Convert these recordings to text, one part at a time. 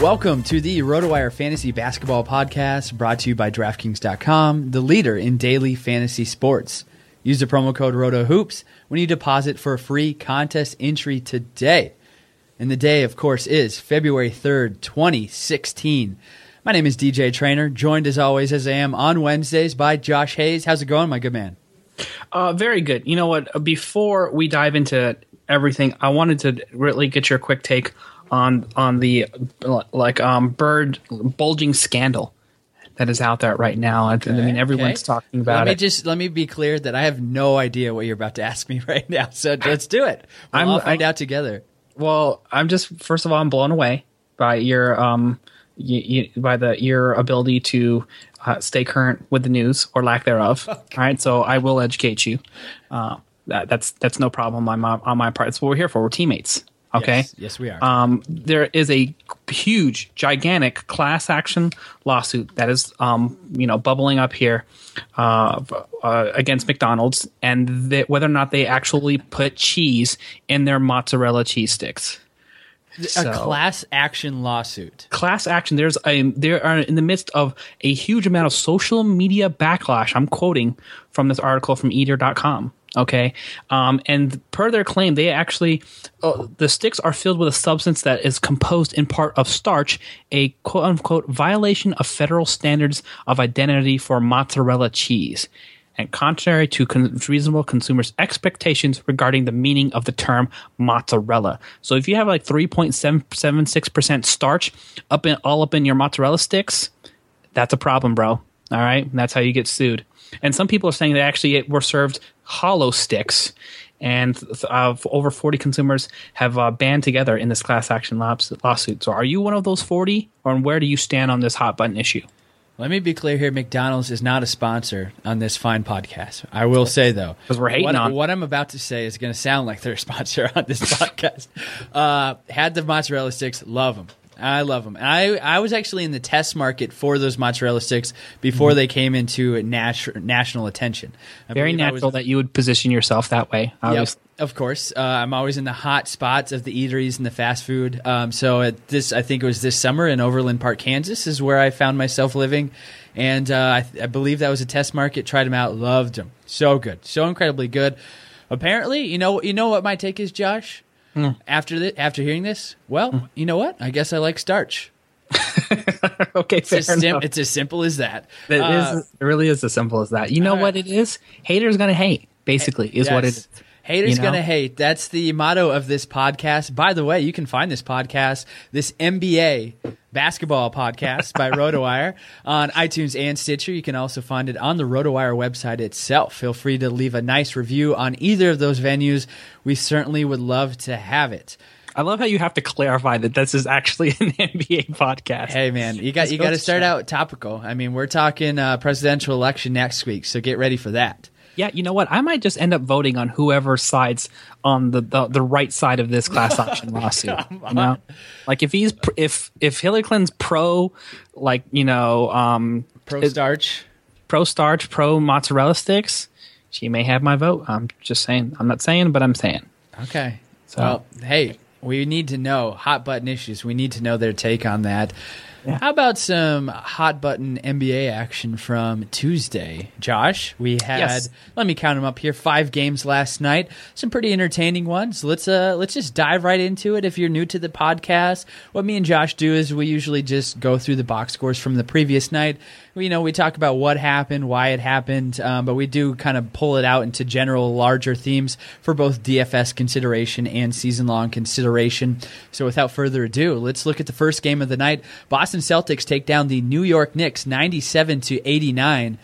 Welcome to the RotoWire Fantasy Basketball Podcast brought to you by DraftKings.com, the leader in daily fantasy sports. Use the promo code RotoHoops when you deposit for a free contest entry today. And the day, of course, is February 3rd, 2016. My name is DJ Trainer, joined as always, as I am on Wednesdays, by Josh Hayes. How's it going, my good man? Uh, very good. You know what? Before we dive into everything, I wanted to really get your quick take on on the like um bird bulging scandal that is out there right now. I, I mean, everyone's Okay. talking about it. let me it. just let me be clear that I have no idea what you're about to ask me right now. So let's do it. We'll I'm- all find I- out together. well, I'm just first of all, I'm blown away by your um y y by the your ability to uh, stay current with the news or lack thereof. All right, so I will educate you. Uh, that, that's that's no problem on my on my part. That's what we're here for. We're teammates. Okay. Yes, yes, we are. Um, there is a huge, gigantic class action lawsuit that is, um, you know, bubbling up here uh, uh, against McDonald's, and whether or not they actually put cheese in their mozzarella cheese sticks. a So- class action lawsuit. Class action. There's a there are in the midst of a huge amount of social media backlash. I'm quoting from this article from Eater.com. Okay, um, and per their claim, they actually uh, the sticks are filled with a substance that is composed in part of starch, a quote unquote violation of federal standards of identity for mozzarella cheese and contrary to con- reasonable consumers' expectations regarding the meaning of the term mozzarella. So if you have like 3.776% starch up in all up in your mozzarella sticks, that's a problem, bro. All right? That's how you get sued. And some people are saying that actually were served hollow sticks. And uh, over 40 consumers have uh, banned together in this class action laws- lawsuit. So, are you one of those 40, or where do you stand on this hot button issue? Let me be clear here: McDonald's is not a sponsor on this fine podcast. I will say though, because we're hating what, on- what I'm about to say is going to sound like they're a sponsor on this podcast. Uh, had the mozzarella sticks, love them. I love them. I I was actually in the test market for those mozzarella sticks before they came into nas- national attention. I Very I was- natural that you would position yourself that way. Yep, of course. Uh, I'm always in the hot spots of the eateries and the fast food. Um, so at this, I think it was this summer in Overland Park, Kansas, is where I found myself living, and uh, I, I believe that was a test market. Tried them out, loved them. So good, so incredibly good. Apparently, you know, you know what my take is, Josh. Hmm. After the, after hearing this, well, you know what? I guess I like starch. okay, It's fair as, sim- enough. it's as simple as that. It Uh, is- it really is as simple as that. You know all what it is? Haters gonna hate. Basically, is what it Yes. is. Haters You know? gonna hate. That's the motto of this podcast. By the way, you can find this podcast, this NBA basketball podcast by RotoWire on iTunes and Stitcher. You can also find it on the RotoWire website itself. Feel free to leave a nice review on either of those venues. We certainly would love to have it. I love how you have to clarify that this is actually an NBA podcast. Hey man, you got Let's you got to to start show. out topical. I mean, we're talking uh, presidential election next week, so get ready for that. Yeah, you know what? I might just end up voting on whoever sides on the the, the right side of this class action lawsuit. You know, like if he's pr- if if Hillary Clinton's pro, like you know, um, Pro starch. pro starch, pro mozzarella sticks, she may have my vote. I'm just saying. I'm not saying, but I'm saying. Okay. So- well, hey, we need to know hot button issues. We need to know their take on that. How about some hot button NBA action from Tuesday, Josh? We had Yes. let me count them up here. Five games last night. Some pretty entertaining ones. Let's uh let's just dive right into it. If you're new to the podcast, what me and Josh do is we usually just go through the box scores from the previous night. We, you know, we talk about what happened, why it happened, um, but we do kind of pull it out into general, larger themes for both DFS consideration and season long consideration. So, without further ado, let's look at the first game of the night. Boston Celtics take down the New York Knicks 97 to 89.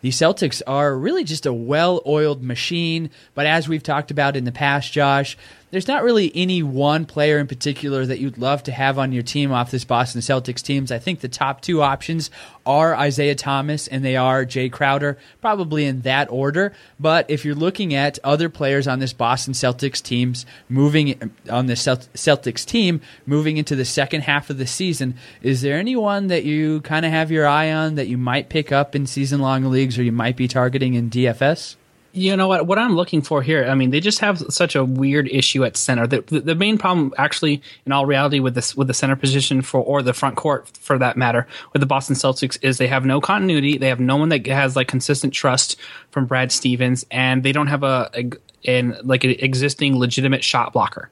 The Celtics are really just a well oiled machine, but as we've talked about in the past, Josh, there's not really any one player in particular that you'd love to have on your team off this Boston Celtics teams. I think the top two options are Isaiah Thomas and they are Jay Crowder, probably in that order. But if you're looking at other players on this Boston Celtics teams moving on the Celtics team moving into the second half of the season, is there anyone that you kind of have your eye on that you might pick up in season long leagues or you might be targeting in DFS? You know what? What I'm looking for here, I mean, they just have such a weird issue at center. The, the, the main problem, actually, in all reality, with this with the center position for or the front court for that matter, with the Boston Celtics is they have no continuity. They have no one that has like consistent trust from Brad Stevens, and they don't have a, a an like an existing legitimate shot blocker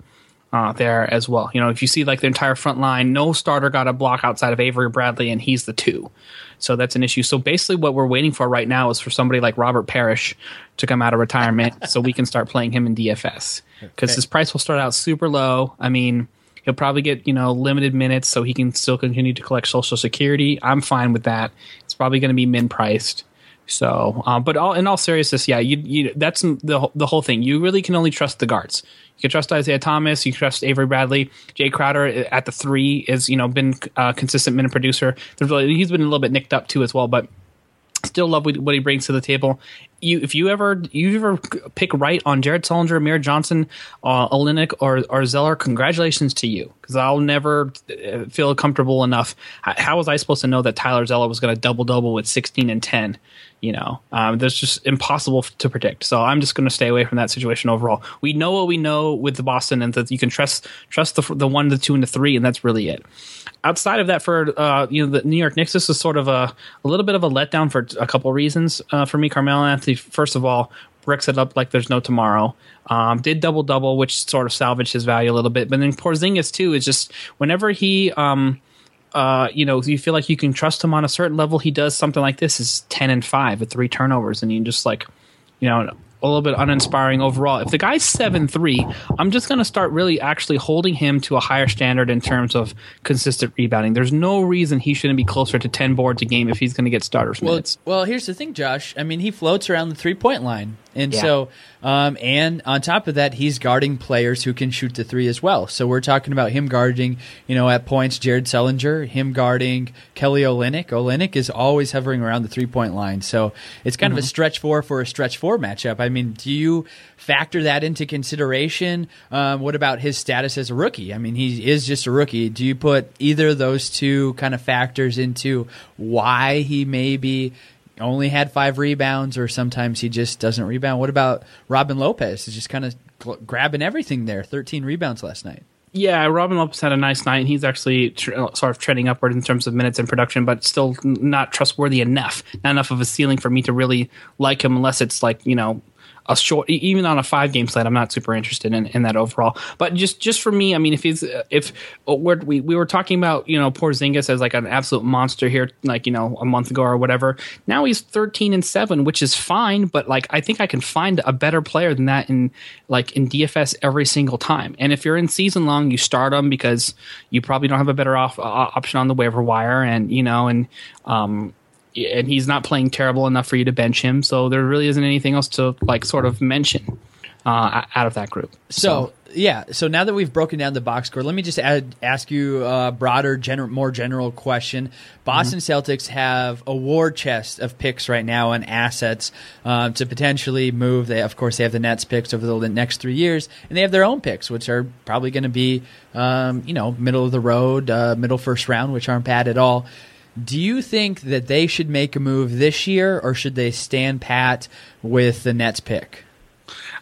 uh, there as well. You know, if you see like the entire front line, no starter got a block outside of Avery Bradley, and he's the two. So that's an issue. So basically, what we're waiting for right now is for somebody like Robert Parish to come out of retirement so we can start playing him in DFS because his price will start out super low. I mean, he'll probably get you know limited minutes so he can still continue to collect Social Security. I'm fine with that. It's probably going to be min priced. So, um, but all in all seriousness, yeah, you, you that's the whole- the whole thing. You really can only trust the guards. You can trust Isaiah Thomas. You can trust Avery Bradley. Jay Crowder at the three is you know been a consistent minute producer. There's really, he's been a little bit nicked up too as well, but still love what he brings to the table. You, if you ever you ever pick right on Jared Sullinger, Amir Johnson, uh, Olynyk, or or Zeller, congratulations to you because I'll never uh, feel comfortable enough. How, was I supposed to know that Tyler Zeller was going to double double with sixteen and ten? You know, um, that's just impossible to predict. So I'm just going to stay away from that situation overall. We know what we know with the Boston, and that you can trust trust the the one, the two, and the three, and that's really it outside of that, for uh, you know the New York Knicks, this is sort of a, a little bit of a letdown for a couple reasons uh, for me. Carmelo Anthony, first of all, bricks it up like there's no tomorrow. Um, did double double, which sort of salvaged his value a little bit. But then Porzingis too is just whenever he. Um, uh, you know, you feel like you can trust him on a certain level. He does something like this is ten and five with three turnovers, and you just like, you know, a little bit uninspiring overall. If the guy's seven three, I'm just going to start really actually holding him to a higher standard in terms of consistent rebounding. There's no reason he shouldn't be closer to ten boards a game if he's going to get starters Well, minutes. well, here's the thing, Josh. I mean, he floats around the three point line. And Yeah. so, um, and on top of that, he's guarding players who can shoot the three as well. So we're talking about him guarding, you know, at points, Jared Sullinger, him guarding Kelly Olynyk. Olynyk is always hovering around the three point line. So it's kind of a stretch four for a stretch four matchup. I mean, do you factor that into consideration? Um, what about his status as a rookie? I mean, he is just a rookie. Do you put either of those two kind of factors into why he maybe only had five rebounds or sometimes he just doesn't rebound? What about Robin Lopez? He's just kind of gl- grabbing everything there. 13 rebounds last night. Yeah, Robin Lopez had a nice night, and he's actually tr- sort of trending upward in terms of minutes and production, but still not trustworthy enough. Not enough of a ceiling for me to really like him, unless it's like you know a short. Even on a five game slate, I'm not super interested in, in that overall. But just just for me, I mean, if he's if uh, we're, we we were talking about you know Porzingis as like an absolute monster here, like you know a month ago or whatever. Now he's 13 and seven, which is fine, but like I think I can find a better player than that in like in DFS every single time. And if you're in season long, you start him because you probably don't have a better off, uh, option on the waiver wire, and you know, and um, and he's not playing terrible enough for you to bench him. So there really isn't anything else to like sort of mention uh, out of that group. So, yeah, so now that we've broken down the box score, let me just add, ask you a broader, gener- more general question. Boston Celtics have a war chest of picks right now and assets um, to potentially move. They, of course, they have the Nets picks over the next three years, and they have their own picks, which are probably going to be, um, you know, middle of the road, uh, middle first round, which aren't bad at all. Do you think that they should make a move this year, or should they stand pat with the Nets pick?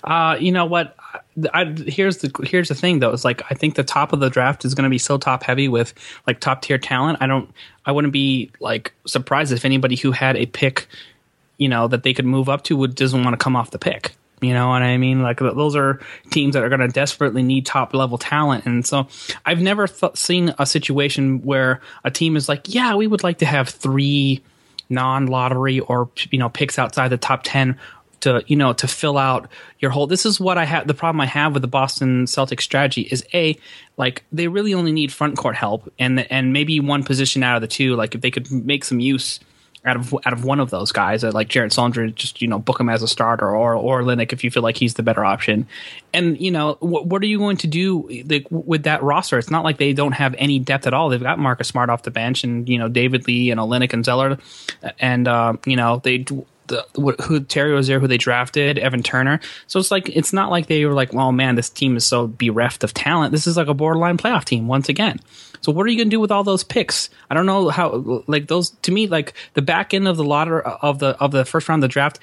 Uh, you know what? I, here's the here's the thing though. It's like I think the top of the draft is going to be so top heavy with like top tier talent. I don't. I wouldn't be like surprised if anybody who had a pick, you know, that they could move up to would doesn't want to come off the pick. You know what I mean? Like those are teams that are going to desperately need top level talent, and so I've never th- seen a situation where a team is like, yeah, we would like to have three non lottery or you know picks outside the top ten to you know to fill out your whole this is what i have the problem i have with the boston celtics strategy is a like they really only need front court help and and maybe one position out of the two like if they could make some use out of out of one of those guys uh, like Jared Sandra just you know book him as a starter or or Linux if you feel like he's the better option and you know what, what are you going to do like, with that roster it's not like they don't have any depth at all they've got Marcus Smart off the bench and you know David Lee and Olynyk and Zeller and uh, you know they the wh- who Terry Rozier, who they drafted, Evan Turner. So it's like it's not like they were like, well, man, this team is so bereft of talent. This is like a borderline playoff team once again. So what are you going to do with all those picks? I don't know how. Like those to me, like the back end of the lottery of the of the first round of the draft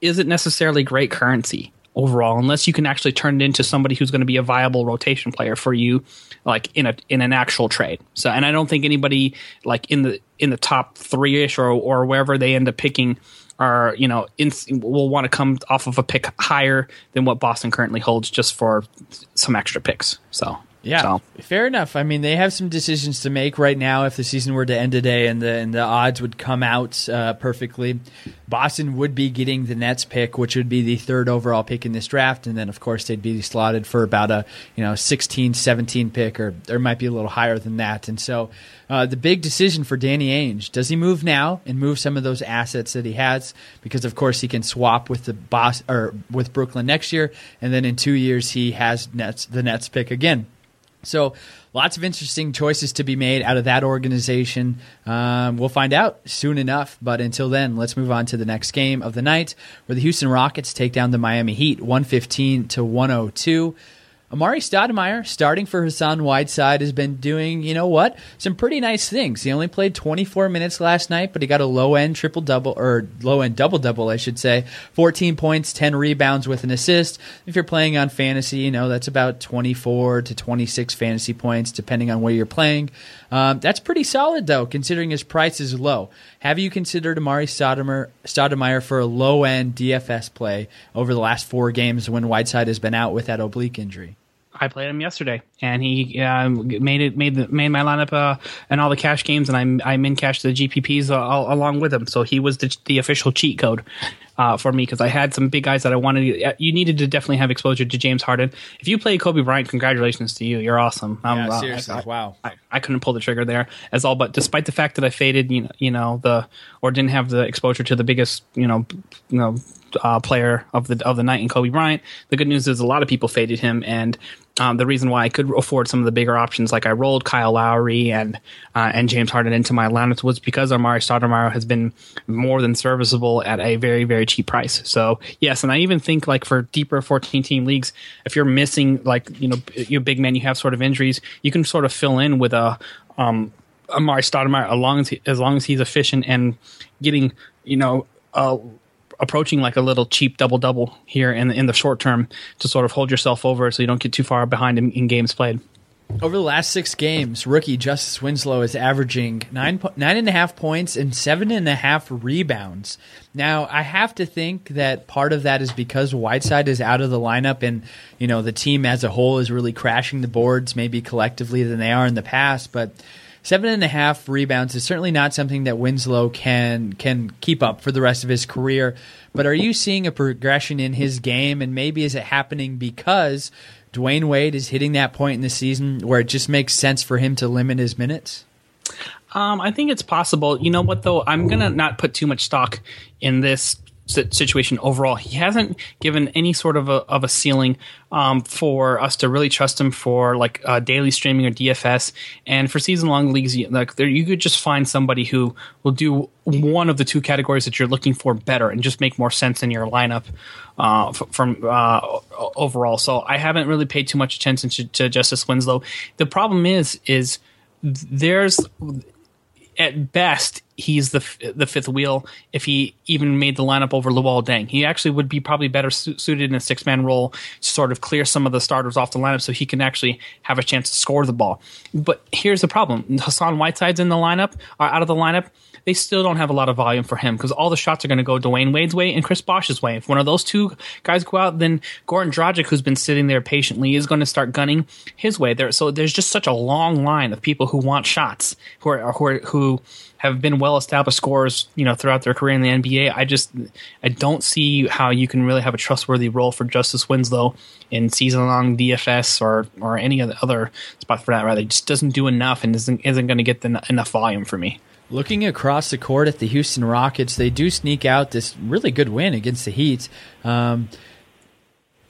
isn't necessarily great currency overall unless you can actually turn it into somebody who's going to be a viable rotation player for you like in a in an actual trade so and i don't think anybody like in the in the top three-ish or or wherever they end up picking are you know in, will want to come off of a pick higher than what boston currently holds just for some extra picks so Yeah, so. fair enough. I mean, they have some decisions to make right now. If the season were to end today and the and the odds would come out uh, perfectly, Boston would be getting the Nets pick, which would be the third overall pick in this draft, and then of course they'd be slotted for about a you know 16, 17 pick, or there might be a little higher than that. And so, uh, the big decision for Danny Ainge: does he move now and move some of those assets that he has? Because of course he can swap with the boss or with Brooklyn next year, and then in two years he has Nets the Nets pick again. So, lots of interesting choices to be made out of that organization. Um, we'll find out soon enough. But until then, let's move on to the next game of the night, where the Houston Rockets take down the Miami Heat, one fifteen to one hundred two. Amar'e Stoudemire, starting for Hassan Whiteside, has been doing, you know what, some pretty nice things. He only played 24 minutes last night, but he got a low end triple double, or low end double double, I should say. 14 points, 10 rebounds with an assist. If you're playing on fantasy, you know, that's about 24 to 26 fantasy points, depending on where you're playing. Um, that's pretty solid, though, considering his price is low. Have you considered Amar'e Stoudemire, Stoudemire for a low end DFS play over the last four games when Whiteside has been out with that oblique injury? I played him yesterday, and he uh, made it made the, made my lineup uh, and all the cash games, and I'm I'm in cash the GPPs uh, all, along with him. So he was the, the official cheat code uh, for me because I had some big guys that I wanted. You needed to definitely have exposure to James Harden. If you play Kobe Bryant, congratulations to you. You're awesome. Yeah, uh, seriously, I, wow. I, I couldn't pull the trigger there as all, but despite the fact that I faded, you know, you know the or didn't have the exposure to the biggest, you know, you know, uh, player of the of the night in Kobe Bryant. The good news is a lot of people faded him, and um, the reason why I could afford some of the bigger options, like I rolled Kyle Lowry and uh, and James Harden into my lineups, was because Amar'e Stoudemire has been more than serviceable at a very very cheap price. So yes, and I even think like for deeper 14 team leagues, if you're missing like you know your big man, you have sort of injuries, you can sort of fill in with a um, Amar'e Stoudemire as long as he, as long as he's efficient and getting you know. Uh, approaching like a little cheap double double here in the, in the short term to sort of hold yourself over so you don't get too far behind in, in games played. Over the last six games, rookie Justice Winslow is averaging nine nine and a half points and seven and a half rebounds. Now, I have to think that part of that is because Whiteside is out of the lineup, and you know the team as a whole is really crashing the boards, maybe collectively than they are in the past. But seven and a half rebounds is certainly not something that Winslow can can keep up for the rest of his career. But are you seeing a progression in his game, and maybe is it happening because Dwyane Wade is hitting that point in the season where it just makes sense for him to limit his minutes? Um, I think it's possible. You know what, though? I'm going to not put too much stock in this situation overall. He hasn't given any sort of a, of a ceiling um, for us to really trust him for like uh, daily streaming or DFS. And for season long leagues, like there, you could just find somebody who will do one of the two categories that you're looking for better and just make more sense in your lineup uh, from uh, overall. So I haven't really paid too much attention to, to Justice Winslow. The problem is, is there's at best he's the the fifth wheel if he even made the lineup over Luol Deng. He actually would be probably better su- suited in a six man role to sort of clear some of the starters off the lineup so he can actually have a chance to score the ball. But here's the problem: Hassan Whiteside's in the lineup, or out of the lineup. They still don't have a lot of volume for him because all the shots are going to go Dwyane Wade's way and Chris Bosh's way. If one of those two guys go out, then Goran Dragic, who's been sitting there patiently, is going to start gunning his way. There, so there's just such a long line of people who want shots, who are who are, who have been well established scorers, you know, throughout their career in the NBA. I just I don't see how you can really have a trustworthy role for Justice Winslow in season long DFS or or any other spot for that. Rather, he just doesn't do enough and isn't isn't going to get the, enough volume for me. Looking across the court at the Houston Rockets, they do sneak out this really good win against the Heat. Um,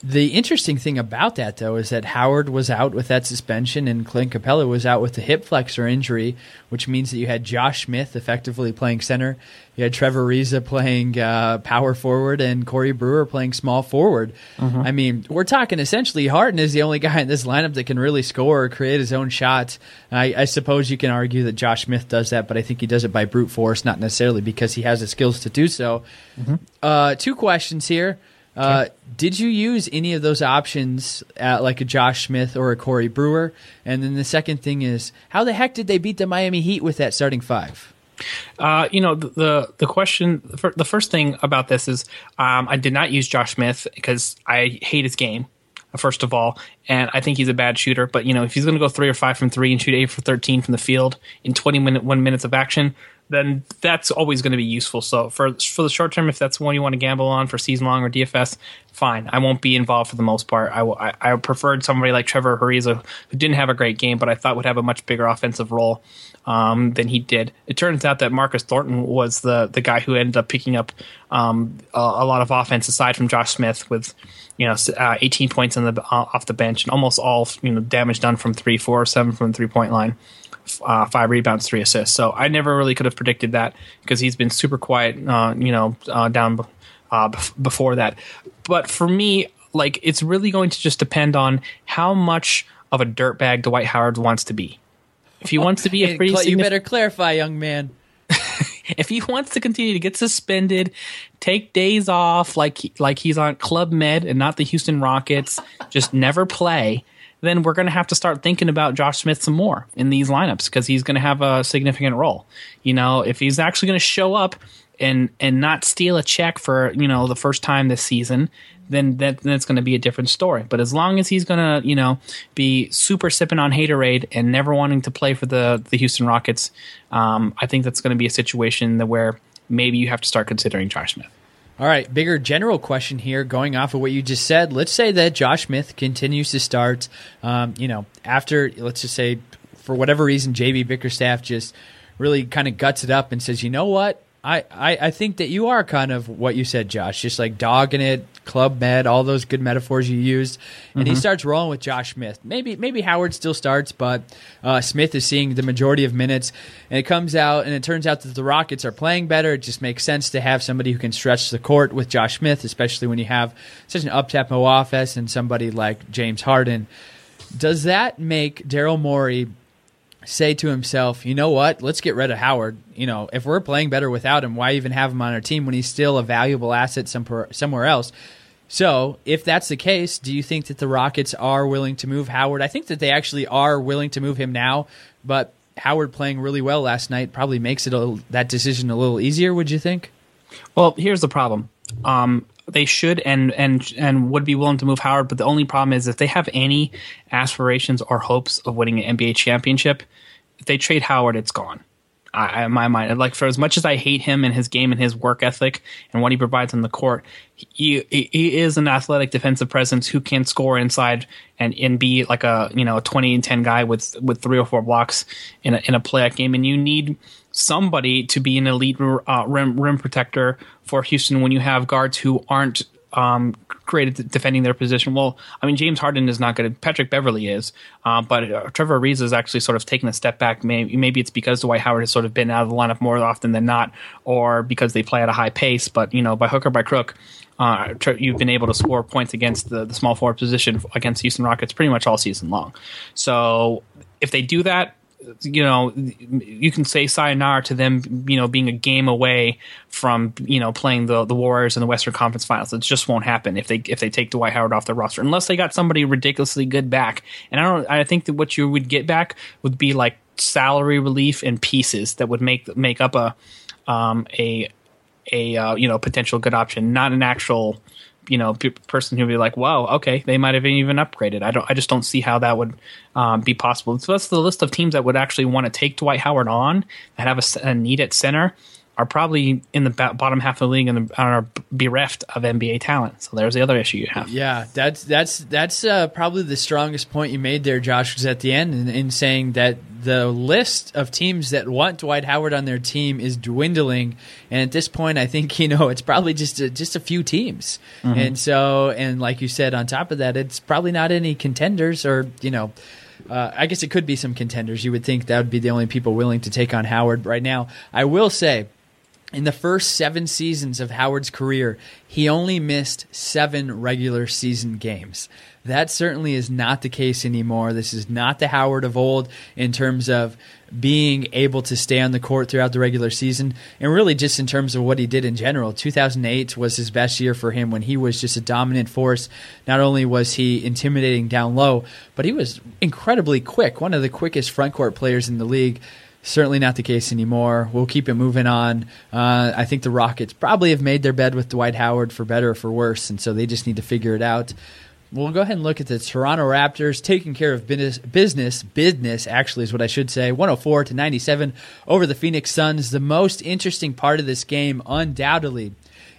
the interesting thing about that, though, is that Howard was out with that suspension and Clint Capela was out with the hip flexor injury, which means that you had Josh Smith effectively playing center. You had Trevor Ariza playing uh, power forward and Corey Brewer playing small forward. Mm-hmm. I mean, we're talking essentially Harden is the only guy in this lineup that can really score or create his own shots. I, I suppose you can argue that Josh Smith does that, but I think he does it by brute force, not necessarily because he has the skills to do so. Mm-hmm. Uh, two questions here. Uh, did you use any of those options at like a Josh Smith or a Corey Brewer? And then the second thing is, how the heck did they beat the Miami Heat with that starting five? Uh, you know, the, the, the question, the first thing about this is, um, I did not use Josh Smith because I hate his game. First of all, and I think he's a bad shooter. But you know, if he's going to go three or five from three and shoot eight for thirteen from the field in twenty minute one minutes of action, then that's always going to be useful. So for for the short term, if that's one you want to gamble on for season long or DFS, fine. I won't be involved for the most part. I, I, I preferred somebody like Trevor Ariza, who didn't have a great game, but I thought would have a much bigger offensive role um, than he did. It turns out that Marcus Thornton was the the guy who ended up picking up um, a, a, lot of offense aside from Josh Smith with you know uh, 18 points on the uh, off the bench and almost all you know damage done from three, four, seven from the three point line uh, five rebounds, three assists. So I never really could have predicted that because he's been super quiet, uh, you know, uh, down uh, before that. But for me, like it's really going to just depend on how much of a dirtbag Dwight Howard wants to be. If he wants to be a pretty, you better clarify, young man. if he wants to continue to get suspended, take days off like like he's on Club Med and not the Houston Rockets, just never play then we're going to have to start thinking about Josh Smith some more in these lineups because he's going to have a significant role. You know, if he's actually going to show up and and not steal a check for you know the first time this season, then that that's going to be a different story. But as long as he's going to you know be super sipping on haterade and never wanting to play for the the Houston Rockets, um, I think that's going to be a situation that where maybe you have to start considering Josh Smith. All right, bigger general question here, going off of what you just said. Let's say that Josh Smith continues to start. Um, you know, after let's just say for whatever reason, JB Bickerstaff just really kind of guts it up and says, you know what, I, I, I think that you are kind of what you said, Josh, just like dogging it, club med, all those good metaphors you used, and he starts rolling with Josh Smith. Maybe maybe Howard still starts, but uh, Smith is seeing the majority of minutes, and it comes out and it turns out that the Rockets are playing better. It just makes sense to have somebody who can stretch the court with Josh Smith, especially when you have such an up tempo offense and somebody like James Harden. Does that make Daryl Morey say to himself, you know what, let's get rid of Howard. You know, if we're playing better without him, why even have him on our team when he's still a valuable asset somewhere else? So, if that's the case, do you think that the Rockets are willing to move Howard? I think that they actually are willing to move him now, but Howard playing really well last night probably makes it a, that decision a little easier. Would you think? Well, here's the problem. Um, they should and and and would be willing to move Howard, but the only problem is if they have any aspirations or hopes of winning an NBA championship, if they trade Howard, it's gone. I, in my mind, like for as much as I hate him and his game and his work ethic and what he provides on the court, he he is an athletic defensive presence who can score inside and and be like a you know a twenty and ten guy with with three or four blocks in a in a playoff game. And you need somebody to be an elite uh, rim rim protector for Houston when you have guards who aren't um, at defending their position. Well, I mean, James Harden is not good. Patrick Beverley is, uh, but uh, Trevor Ariza is actually sort of taking a step back. Maybe, maybe it's because Dwight Howard has sort of been out of the lineup more often than not, or because they play at a high pace. But you know, by hook or by crook, uh, you've been able to score points against the, the small forward position against Houston Rockets pretty much all season long. So if they do that, you know, you can say sayonara to them, you know, being a game away from, you know, playing the the Warriors in the Western Conference Finals. It just won't happen if they if they take Dwight Howard off their roster, unless they got somebody ridiculously good back. And I don't, I think that what you would get back would be like salary relief and pieces that would make make up a um a a uh, you know potential good option, not an actual you know person who'd be like, "Wow, okay, they might have even upgraded." I don't, I just don't see how that would um, be possible. So that's the list of teams that would actually want to take Dwight Howard on that have a, a need at center are probably in the bottom half of the league and are bereft of NBA talent. So there's the other issue you have. Yeah, that's that's that's uh, probably the strongest point you made there, Josh, was at the end in, in, saying that the list of teams that want Dwight Howard on their team is dwindling, and at this point, I think you know it's probably just a, just a few teams, mm-hmm. and so and like you said, on top of that, it's probably not any contenders or you know. Uh, I guess it could be some contenders. You would think that would be the only people willing to take on Howard right now. I will say, in the first seven seasons of Howard's career, he only missed seven regular season games. That certainly is not the case anymore. This is not the Howard of old in terms of being able to stay on the court throughout the regular season, and really just in terms of what he did in general. 2008 was his best year for him when he was just a dominant force. Not only was he intimidating down low, but he was incredibly quick, one of the quickest front court players in the league. Certainly not the case anymore. We'll keep it moving on. Uh, I think the Rockets probably have made their bed with Dwight Howard for better or for worse, and so they just need to figure it out. We'll go ahead and look at the Toronto Raptors taking care of business. Business, business actually is what I should say. 104 to 97 over the Phoenix Suns. The most interesting part of this game, undoubtedly,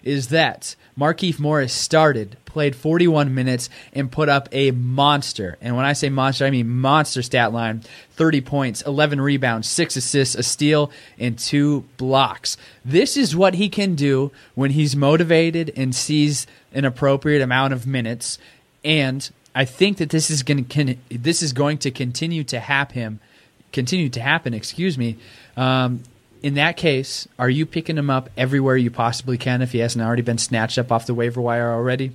is that Markieff Morris started, played 41 minutes, and put up a monster. And when I say monster, I mean monster stat line 30 points, 11 rebounds, 6 assists, a steal, and 2 blocks. This is what he can do when he's motivated and sees an appropriate amount of minutes. And I think that this is going to this is going to continue to happen. Continue to happen. Excuse me. Um, in that case, are you picking him up everywhere you possibly can if he hasn't already been snatched up off the waiver wire already?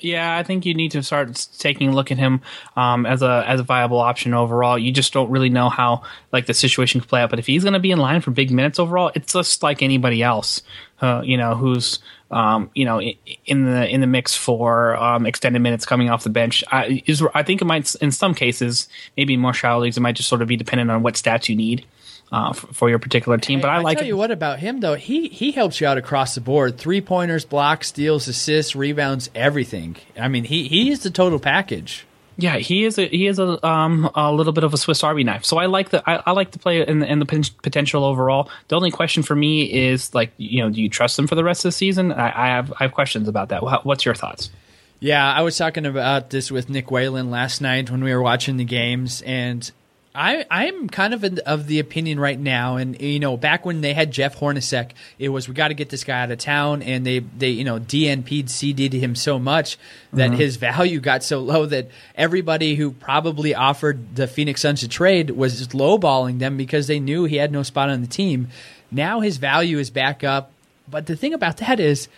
Yeah, I think you need to start taking a look at him um, as a as a viable option overall. You just don't really know how like the situation could play out. But if he's going to be in line for big minutes overall, it's just like anybody else, uh, you know, who's um, you know in the in the mix for um, extended minutes coming off the bench. I, is, I think it might in some cases, maybe in more shallow leagues, it might just sort of be dependent on what stats you need uh, for, for, your particular team. But I, I like. Tell you what about him though. He he helps you out across the board: three pointers, blocks, steals, assists, rebounds, everything. I mean, he he is the total package. Yeah, he is a he is a um a little bit of a Swiss Army knife. So I like the I, I like to play in the, in the potential overall. The only question for me is like you know do you trust him for the rest of the season? I, I have I have questions about that. What's your thoughts? Yeah, I was talking about this with Nick Whalen last night when we were watching the games, and I I'm kind of in, of the opinion right now, and you know, back when they had Jeff Hornacek, it was we got to get this guy out of town, and they they you know DNP'd CD'd him so much that mm-hmm. his value got so low that everybody who probably offered the Phoenix Suns a trade was lowballing them because they knew he had no spot on the team. Now his value is back up, but the thing about that is,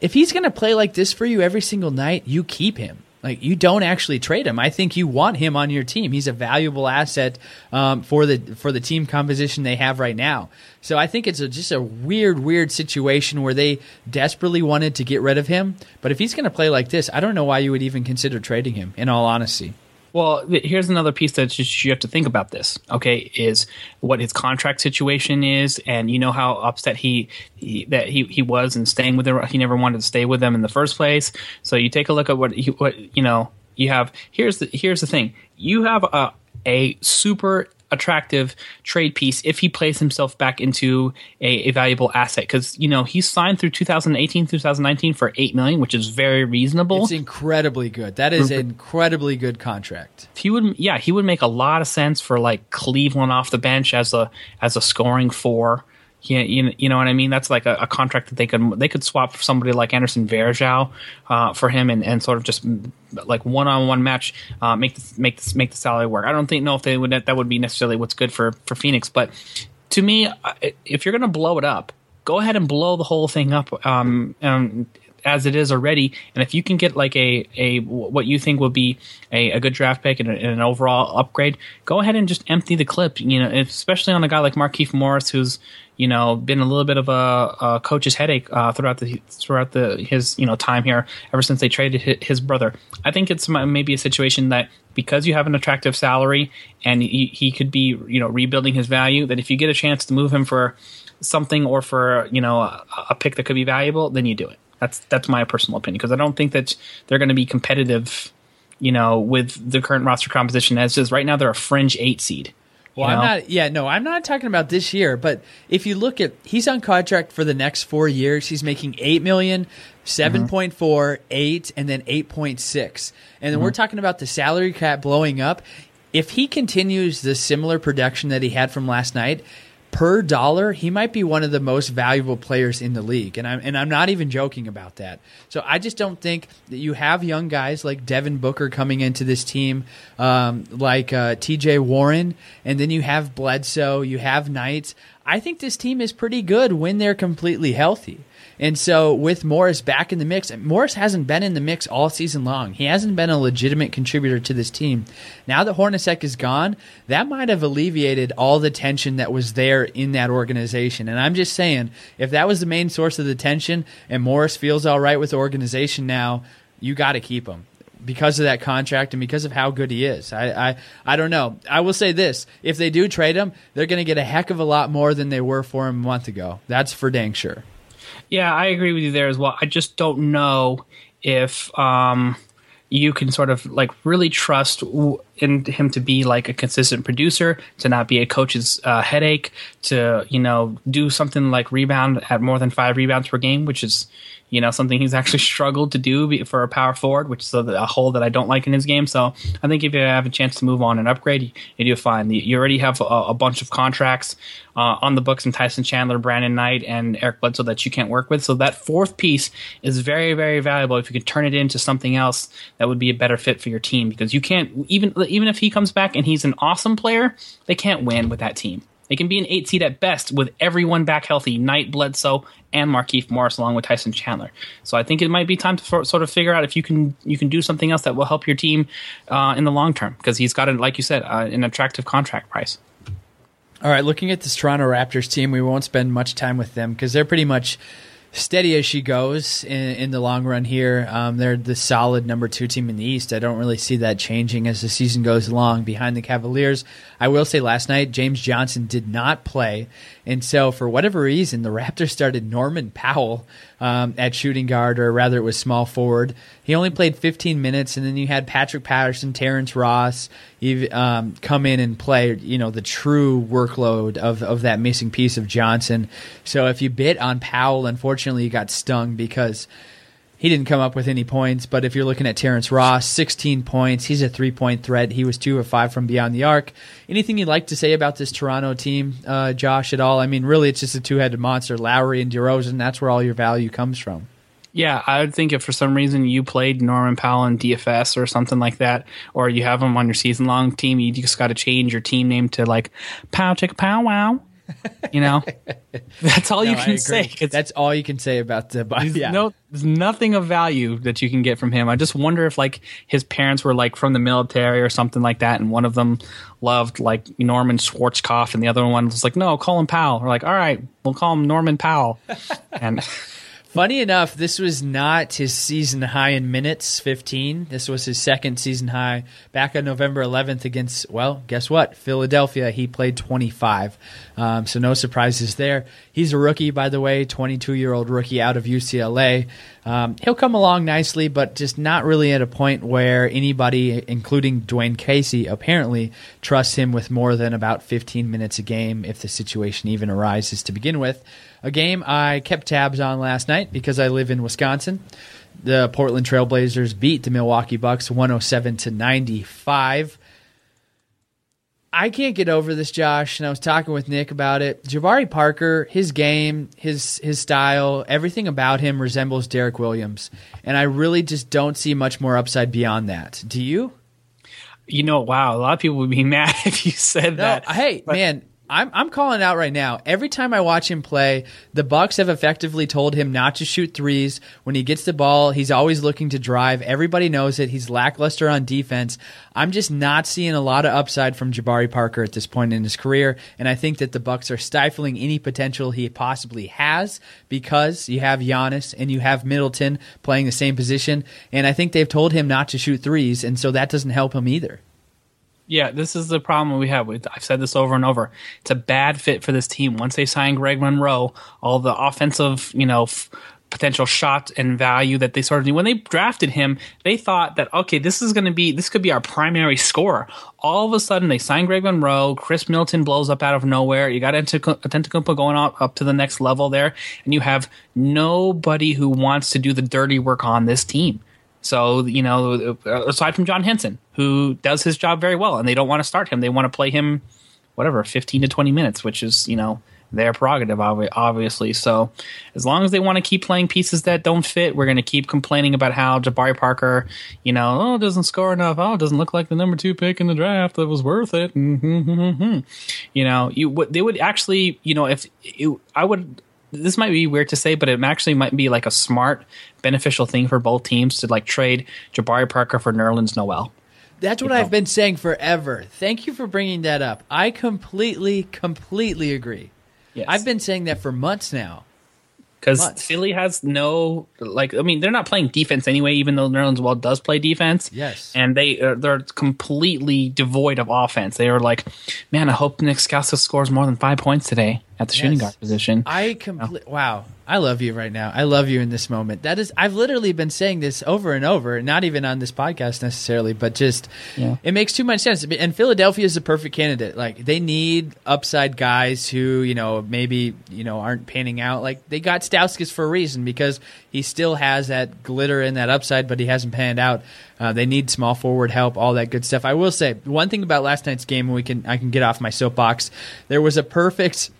if he's going to play like this for you every single night, you keep him like you don't actually trade him. I think you want him on your team. He's a valuable asset um, for the for the team composition they have right now. So I think it's a, just a weird, weird situation where they desperately wanted to get rid of him. But if he's going to play like this, I don't know why you would even consider trading him. In all honesty. Well, here's another piece that you have to think about. This, okay, is what his contract situation is, and you know how upset he, he that he, he was in staying with them. He never wanted to stay with them in the first place. So you take a look at what what you know. You have here's the here's the thing. You have a a super attractive trade piece if he plays himself back into a, a valuable asset. Because you know he's signed through 2018 2019 for 8 million which is very reasonable. It's incredibly good. That is an incredibly good contract. he would yeah he would make a lot of sense for like cleveland off the bench as a as a scoring four yeah, you, you know what I mean. That's like a, a, contract that they could they could swap for somebody like Anderson Varejao uh, for him and, and sort of just like one on one match uh, make the, make this make the salary work. I don't think know if they would that would be necessarily what's good for for Phoenix, but to me, if you're going to blow it up, go ahead and blow the whole thing up. Um, um, as it is already. And if you can get like a, a what you think would be a, a good draft pick and, a, and, an overall upgrade, go ahead and just empty the clip. You know, especially on a guy like Markieff Morris, who's you know been a little bit of a, a coach's headache uh, throughout the throughout the his you know time here ever since they traded his brother. I think it's maybe a situation that because you have an attractive salary and he, he could be you know rebuilding his value. That if you get a chance to move him for something or for you know a, a pick that could be valuable, then you do it. That's that's my personal opinion because I don't think that they're going to be competitive, you know, with the current roster composition as is right now. They're a fringe eight seed. Well, I'm not. Yeah, no, I'm not talking about this year. But if you look at, he's on contract for the next four years. He's making eight million, seven point mm-hmm. four, eight, and then eight point six. And then mm-hmm. we're talking about the salary cap blowing up. If he continues the similar production that he had from last night, per dollar, he might be one of the most valuable players in the league. And I'm and I'm not even joking about that. So I just don't think that you have young guys like Devin Booker coming into this team, um, like uh, T.J. Warren, and then you have Bledsoe, you have Knights. I think this team is pretty good when they're completely healthy. And so with Morris back in the mix, Morris hasn't been in the mix all season long. He hasn't been a legitimate contributor to this team. Now that Hornacek is gone, that might have alleviated all the tension that was there in that organization. And I'm just saying, if that was the main source of the tension and Morris feels all right with the organization now, you got to keep him because of that contract and because of how good he is. I, I, I don't know. I will say this: if they do trade him, they're going to get a heck of a lot more than they were for him a month ago. That's for dang sure. Yeah, I agree with you there as well. I just don't know if um, you can sort of like really trust in him to be like a consistent producer, to not be a coach's uh, headache, to you know do something like rebound at more than five rebounds per game, which is you know something he's actually struggled to do for a power forward, which is a, hole that I don't like in his game. So I think if you have a chance to move on and upgrade, you do fine. You already have a, a bunch of contracts uh, on the books and Tyson Chandler, Brandon Knight, and Eric Bledsoe that you can't work with. So that fourth piece is very very valuable if you could turn it into something else that would be a better fit for your team because you can't even even if he comes back and he's an awesome player, they can't win with that team. They can be an eight seed at best with everyone back healthy, Knight, Bledsoe, and Markieff Morris along with Tyson Chandler. So I think it might be time to for, sort of figure out if you can you can do something else that will help your team uh, in the long term because he's got, a, like you said, uh, an attractive contract price. All right, looking at this Toronto Raptors team, we won't spend much time with them because they're pretty much steady as she goes in, in the long run here. Um, they're the solid number two team in the East. I don't really see that changing as the season goes along behind the Cavaliers. I will say last night, James Johnson did not play. And so, for whatever reason, the Raptors started Norman Powell um, at shooting guard, or rather, it was small forward. He only played 15 minutes, and then you had Patrick Patterson, Terrence Ross, um, come in and play. You know the true workload of of that missing piece of Johnson. So if you bit on Powell, unfortunately, you got stung because he didn't come up with any points, but if you're looking at Terrence Ross, 16 points. He's a three point threat. He was two of five from beyond the arc. Anything you'd like to say about this Toronto team, uh, Josh, at all? I mean, really, it's just a two headed monster. Lowry and DeRozan, that's where all your value comes from. Yeah, I would think if for some reason you played Norman Powell in DFS or something like that, or you have him on your season long team, you just got to change your team name to like Pow Chick Pow Wow you know, that's all no, you can say. That's all you can say about the. There's yeah. No, there's nothing of value that you can get from him. I just wonder if like his parents were like from the military or something like that, and one of them loved like Norman Schwarzkopf, and the other one was like, no, call him Powell. We're like, all right, we'll call him Norman Powell, and. Funny enough, this was not his season high in minutes, 15. This was his second season high back on November 11th against, well, guess what? Philadelphia. He played 25. Um, so no surprises there. He's a rookie, by the way, 22 year old rookie out of UCLA. Um, he'll come along nicely, but just not really at a point where anybody, including Dwane Casey, apparently trusts him with more than about 15 minutes a game if the situation even arises to begin with. A game I kept tabs on last night because I live in Wisconsin. The Portland Trailblazers beat the Milwaukee Bucks 107 to 95. I can't get over this, Josh, and I was talking with Nick about it. Jabari Parker, his game, his his style, everything about him resembles Derrick Williams, and I really just don't see much more upside beyond that. Do you? You know, wow, a lot of people would be mad if you said no, that. Hey, but- man, I'm I'm calling out right now. Every time I watch him play, the Bucks have effectively told him not to shoot threes. When he gets the ball, he's always looking to drive. Everybody knows it. He's lackluster on defense. I'm just not seeing a lot of upside from Jabari Parker at this point in his career, and I think that the Bucks are stifling any potential he possibly has because you have Giannis and you have Middleton playing the same position, and I think they've told him not to shoot threes, and so that doesn't help him either. Yeah, this is the problem we have. I've said this over and over. It's a bad fit for this team. Once they sign Greg Monroe, all the offensive, you know, f- potential shot and value that they sort of when they drafted him, they thought that okay, this is going to be this could be our primary scorer. All of a sudden, they sign Greg Monroe. Khris Middleton blows up out of nowhere. You got Antetokounmpo going up, up to the next level there, and you have nobody who wants to do the dirty work on this team. So, you know, aside from John Henson, who does his job very well, and they don't want to start him. They want to play him, whatever, 15 to 20 minutes, which is, you know, their prerogative, obviously. So, as long as they want to keep playing pieces that don't fit, we're going to keep complaining about how Jabari Parker, you know, oh, doesn't score enough. Oh, doesn't look like the number two pick in the draft that was worth it. Mm-hmm. You know, you they would actually, you know, if it, I would this might be weird to say, but it actually might be like a smart, beneficial thing for both teams to like trade Jabari Parker for Nerlens Noel. That's what I've been saying forever. Thank you for bringing that up. I completely, completely agree. Yes. I've been saying that for months now because Philly has no like. I mean, they're not playing defense anyway. Even though Nerlens Noel does play defense, yes, and they uh, they're completely devoid of offense. They are like, man, I hope Nik Stauskas scores more than five points today at the yes. shooting guard position. I complete. Wow, I love you right now. I love you in this moment. That is, I've literally been saying this over and over, not even on this podcast necessarily, but just yeah. it makes too much sense. And Philadelphia is the perfect candidate. Like they need upside guys who you know maybe you know aren't panning out. Like they got Stauskas for a reason because he still has that glitter and that upside, but he hasn't panned out. Uh, they need small forward help, all that good stuff. I will say one thing about last night's game, and we can I can get off my soapbox. There was a perfect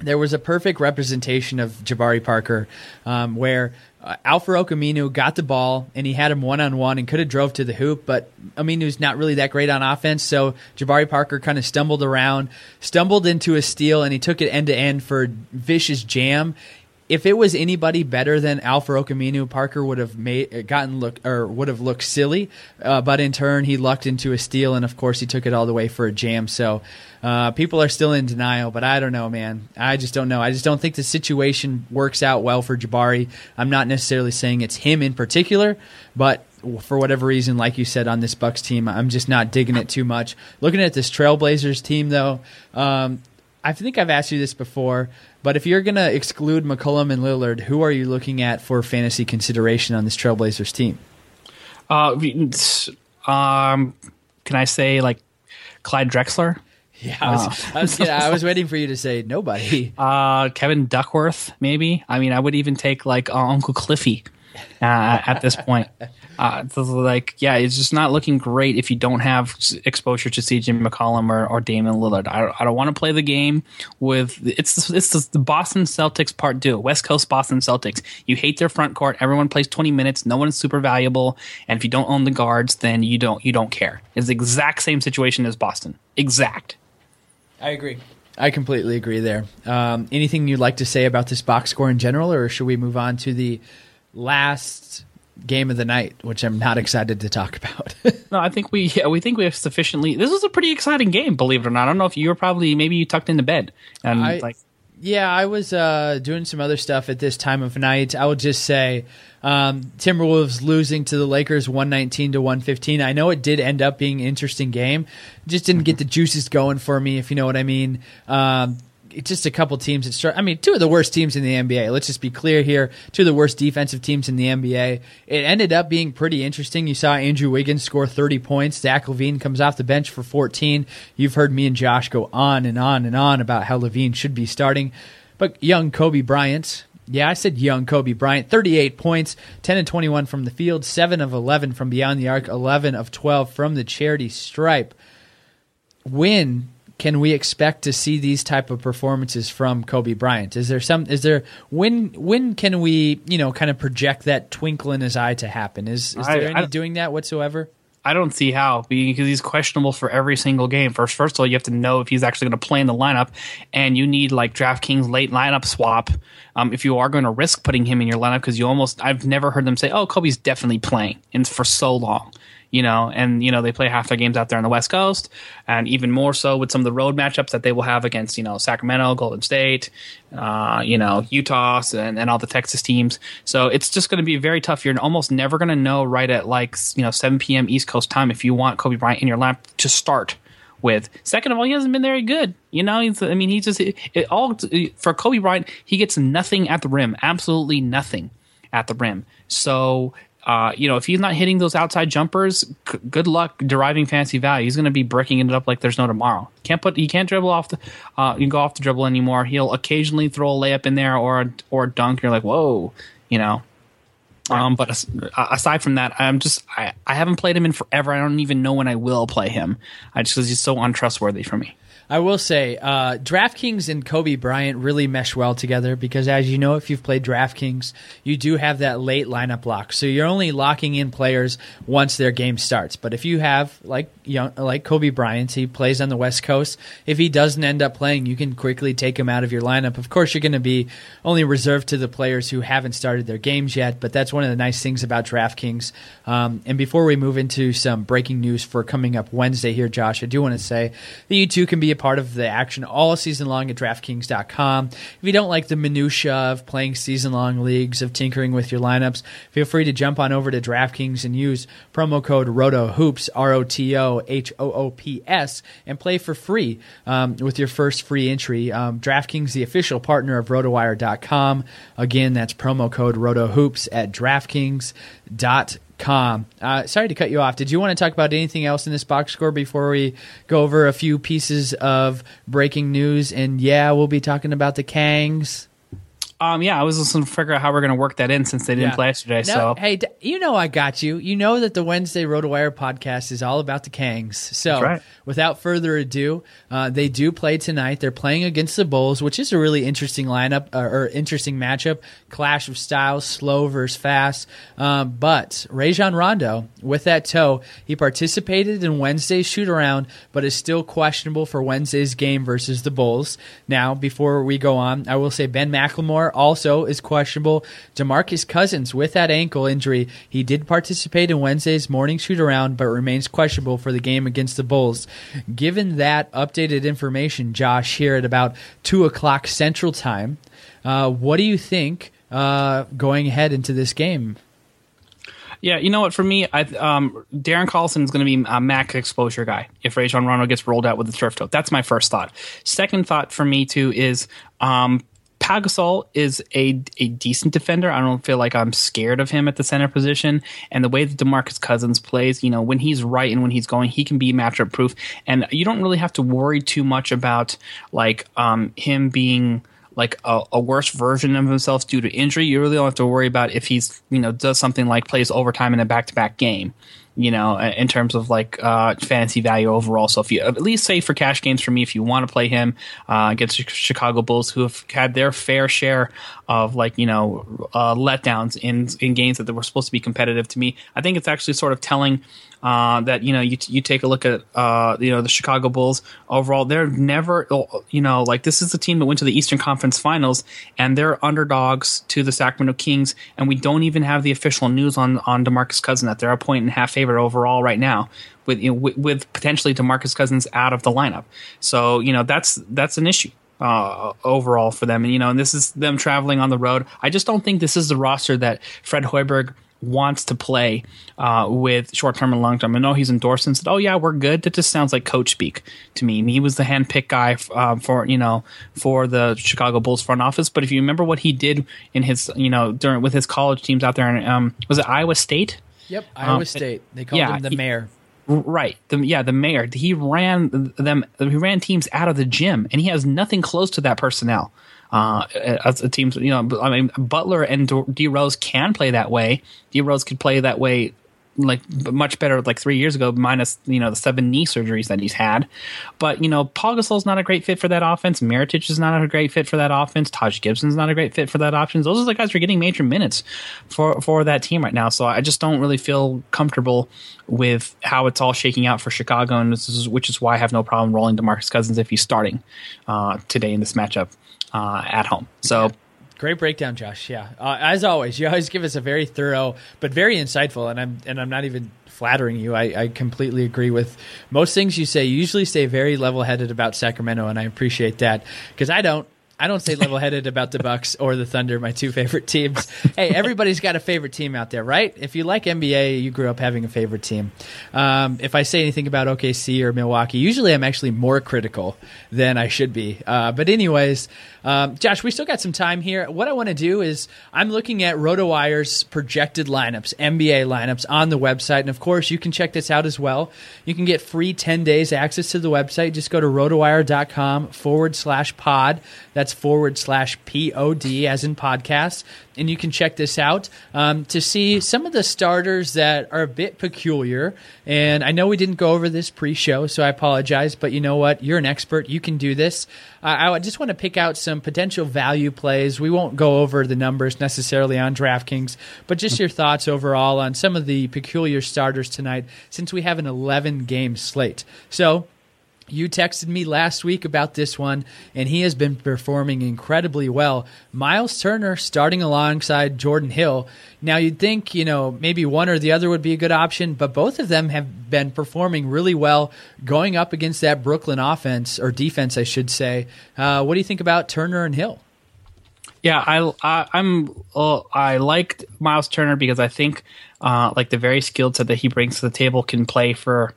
there was a perfect representation of Jabari Parker um, where uh, Al-Farouq Aminu got the ball and he had him one on one and could have drove to the hoop, but Aminu's not really that great on offense. So Jabari Parker kind of stumbled around, stumbled into a steal, and he took it end to end for vicious jam if it was anybody better than Al-Farouq Parker would have made gotten look or would have looked silly. Uh, but in turn, he lucked into a steal, and of course, he took it all the way for a jam. So uh, people are still in denial, but I don't know, man. I just don't know. I just don't think the situation works out well for Jabari. I'm not necessarily saying it's him in particular, but for whatever reason, like you said on this Bucks team, I'm just not digging it too much. Looking at this Trailblazers team, though. Um, I think I've asked you this before, but if you're going to exclude McCollum and Lillard, who are you looking at for fantasy consideration on this Trailblazers team? Uh, um, can I say like Clyde Drexler? Yeah, I was, I was, I was waiting for you to say nobody. Uh, Kevin Duckworth, maybe. I mean, I would even take like uh, Uncle Cliffy uh, at this point. Uh, so like, yeah, it's just not looking great if you don't have exposure to CJ McCollum or, or Damian Lillard. I, I don't want to play the game with it's it's the Boston Celtics part two, West Coast Boston Celtics. You hate their front court. Everyone plays twenty minutes. No one's super valuable, and if you don't own the guards, then you don't you don't care. It's the exact same situation as Boston. Exact. I agree. I completely agree there. Um, anything you'd like to say about this box score in general, or should we move on to the last game of the night, which I'm not excited to talk about. no, I think we yeah, we think we have sufficiently. This was a pretty exciting game, believe it or not. I don't know if you were probably maybe you tucked into bed and I, like. Yeah, I was uh, doing some other stuff at this time of night. I will just say, um, Timberwolves losing to the Lakers 119 to 115. I know it did end up being an interesting game. Just didn't get the juices going for me, if you know what I mean. Um, just a couple teams that start. I mean, two of the worst teams in the NBA. Let's just be clear here. Two of the worst defensive teams in the NBA. It ended up being pretty interesting. You saw Andrew Wiggins score 30 points. Zach LaVine comes off the bench for 14. You've heard me and Josh go on and on and on about how LaVine should be starting. But young Kobe Bryant, yeah, I said young Kobe Bryant. 38 points, 10 and 21 from the field, 7 of 11 from beyond the arc, 11 of 12 from the charity stripe. When can we expect to see these type of performances from Kobe Bryant? Is there some? Is there when? When can we, you know, kind of project that twinkle in his eye to happen? Is is there I, any I, doing that whatsoever? I don't see how because he's questionable for every single game. First, first of all, you have to know if he's actually going to play in the lineup, and you need like DraftKings late lineup swap um, if you are going to risk putting him in your lineup because you almost I've never heard them say, "Oh, Kobe's definitely playing," and for so long you know, and you know they play half their games out there on the West Coast, and even more so with some of the road matchups that they will have against you know Sacramento, Golden State, uh, you know Utah, and, and all the Texas teams. So it's just going to be very tough. You're almost never going to know right at like you know 7 p.m. East Coast time if you want Kobe Bryant in your lap to start with. Second of all, he hasn't been very good. You know, he's, I mean, he just it, it all for Kobe Bryant. He gets nothing at the rim, absolutely nothing at the rim. So uh, you know, if he's not hitting those outside jumpers, c- good luck deriving fancy value. He's going to be breaking it up like there's no tomorrow. Can't put he can't dribble off the uh, you can go off the dribble anymore. He'll occasionally throw a layup in there or or dunk. You're like, whoa, you know. Um, but aside from that, I'm just I, I haven't played him in forever. I don't even know when I will play him. I just because he's so untrustworthy for me. I will say, uh, DraftKings and Kobe Bryant really mesh well together because, as you know, if you've played DraftKings, you do have that late lineup lock. So you're only locking in players once their game starts. But if you have, like young, like Kobe Bryant, he plays on the West Coast. If he doesn't end up playing, you can quickly take him out of your lineup. Of course, you're going to be only reserved to the players who haven't started their games yet. But that's one of the nice things about DraftKings. Um, and before we move into some breaking news for coming up Wednesday here, Josh, I do want to say that you too can be a part of the action all season long at DraftKings.com. If you don't like the minutia of playing season long leagues, of tinkering with your lineups, feel free to jump on over to DraftKings and use promo code ROTOHOOPS, R O T O H O O P S, and play for free um, with your first free entry. Um, DraftKings, the official partner of RotoWire.com. Again, that's promo code ROTOHOOPS at DraftKings.com com. Uh, sorry to cut you off. Did you want to talk about anything else in this box score before we go over a few pieces of breaking news? And yeah, we'll be talking about the Kangs. Um, yeah, I was listening to figure out how we're going to work that in since they didn't yeah. play yesterday. No, so hey, you know I got you. You know that the Wednesday RotoWire podcast is all about the Kangs. So right. without further ado, uh, they do play tonight. They're playing against the Bulls, which is a really interesting lineup uh, or interesting matchup. Clash of styles, slow versus fast. Um, but Rajon Rondo, with that toe, he participated in Wednesday's shoot around, but is still questionable for Wednesday's game versus the Bulls. Now, before we go on, I will say Ben McLemore also is questionable. DeMarcus Cousins with that ankle injury, he did participate in Wednesday's morning shoot around, but remains questionable for the game against the Bulls. Given that updated information, Josh, here at about two o'clock Central Time, uh, what do you think uh, going ahead into this game? Yeah, you know what? For me, I, um, Darren Collison is going to be a max exposure guy if Rajon Rondo gets rolled out with the turf toe. That's my first thought. Second thought for me too is um, Pau Gasol is a a decent defender. I don't feel like I'm scared of him at the center position. And the way that DeMarcus Cousins plays, you know, when he's right and when he's going, he can be matchup proof. And you don't really have to worry too much about like um, him being like a, a, worse version of himself due to injury. You really don't have to worry about if he's you know does something like plays overtime in a back to back game you know, in terms of like uh, fantasy value overall. So if you at least say for cash games for me, if you want to play him uh, against Chicago Bulls, who have had their fair share of like you know uh, letdowns in in games that were supposed to be competitive, to me, I think it's actually sort of telling uh, that you know you you take a look at uh, you know the Chicago Bulls overall. They're never you know like this is the team that went to the Eastern Conference Finals and they're underdogs to the Sacramento Kings, and we don't even have the official news on on Demarcus Cousins that they're a point and a half favorite overall right now. With, you know, with, with potentially Demarcus Cousins out of the lineup, so you know that's that's an issue uh, overall for them. And you know, and this is them traveling on the road. I just don't think this is the roster that Fred Hoiberg wants to play uh, with short term and long term. I know he's endorsed and said, "Oh yeah, we're good." That just sounds like coach speak to me. And he was the handpicked guy uh, for you know for the Chicago Bulls front office. But if you remember what he did in his you know during with his college teams out there, in, um, was it Iowa State? Yep, Iowa um, State. They called yeah, him the he, mayor. Right. The, yeah, the mayor. He ran them. He ran teams out of the gym, and he has nothing close to that personnel uh, as a team. You know, I mean, Butler and D Rose can play that way. D Rose could play that way like much better like three years ago, minus you know the seven knee surgeries that he's had. But you know, Paul Gasol's not a great fit for that offense. Mirotic is not a great fit for that offense. Taj Gibson's not a great fit for that option. Those are the guys who are getting major minutes for for that team right now. So I just don't really feel comfortable with how it's all shaking out for Chicago, and is which is why I have no problem rolling Demarcus Cousins if he's starting uh, today in this matchup uh, at home. So. Yeah. Great breakdown, Josh. Yeah, uh, as always, you always give us a very thorough but very insightful, and I'm and I'm not even flattering you. I, I completely agree with most things you say. You usually stay very level headed about Sacramento, and I appreciate that because I don't. I don't say level headed about the Bucks or the Thunder, my two favorite teams. Hey, everybody's got a favorite team out there, right? If you like NBA, you grew up having a favorite team. Um, if I say anything about OKC or Milwaukee, usually I'm actually more critical than I should be. Uh, but anyways, um, Josh, we still got some time here. What I want to do is I'm looking at RotoWire's projected lineups, NBA lineups on the website, and of course you can check this out as well. You can get free 10 days access to the website. Just go to rotowire.com forward slash pod. That's forward slash pod as in podcast and you can check this out um, to see some of the starters that are a bit peculiar. And I know we didn't go over this pre-show, so I apologize. But you know what? You're an expert. You can do this. Uh, I just want to pick out some potential value plays. We won't go over the numbers necessarily on DraftKings, but just your thoughts overall on some of the peculiar starters tonight, since we have an 11 game slate. So you texted me last week about this one, and he has been performing incredibly well. Miles Turner starting alongside Jordan Hill. Now, you'd think, you know, maybe one or the other would be a good option, but both of them have been performing really well going up against that Brooklyn offense, or defense, I should say. Uh, what do you think about Turner and Hill? Yeah, I, I am uh, I liked Miles Turner because I think uh, like the very skill set that he brings to the table can play for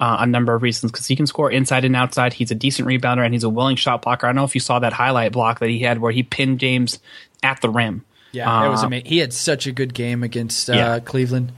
uh, a number of reasons because he can score inside and outside. He's a decent rebounder and he's a willing shot blocker. I don't know if you saw that highlight block that he had where he pinned James at the rim. Yeah, it was uh, amazing. He had such a good game against uh, yeah. Cleveland.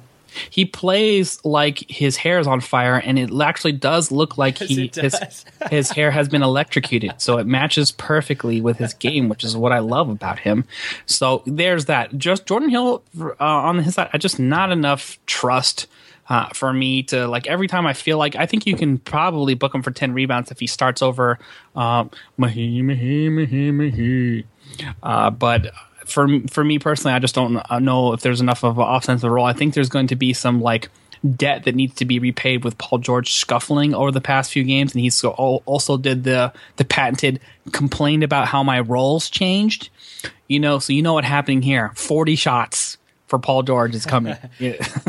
He plays like his hair is on fire, and it actually does look like yes, he his, his hair has been electrocuted. So it matches perfectly with his game, which is what I love about him. So there's that. Just Jordan Hill uh, on his side, I just not enough trust uh, for me to like every time I feel like I think you can probably book him for ten rebounds if he starts over uh, Mahi Mahi Mahi Mahi. Uh, but for for me personally, I just don't know if there's enough of an offensive role. I think there's going to be some like debt that needs to be repaid with Paul George scuffling over the past few games, and he's also did the the patented complained about how my roles changed. You know, so you know what happening here: forty shots for Paul George is coming.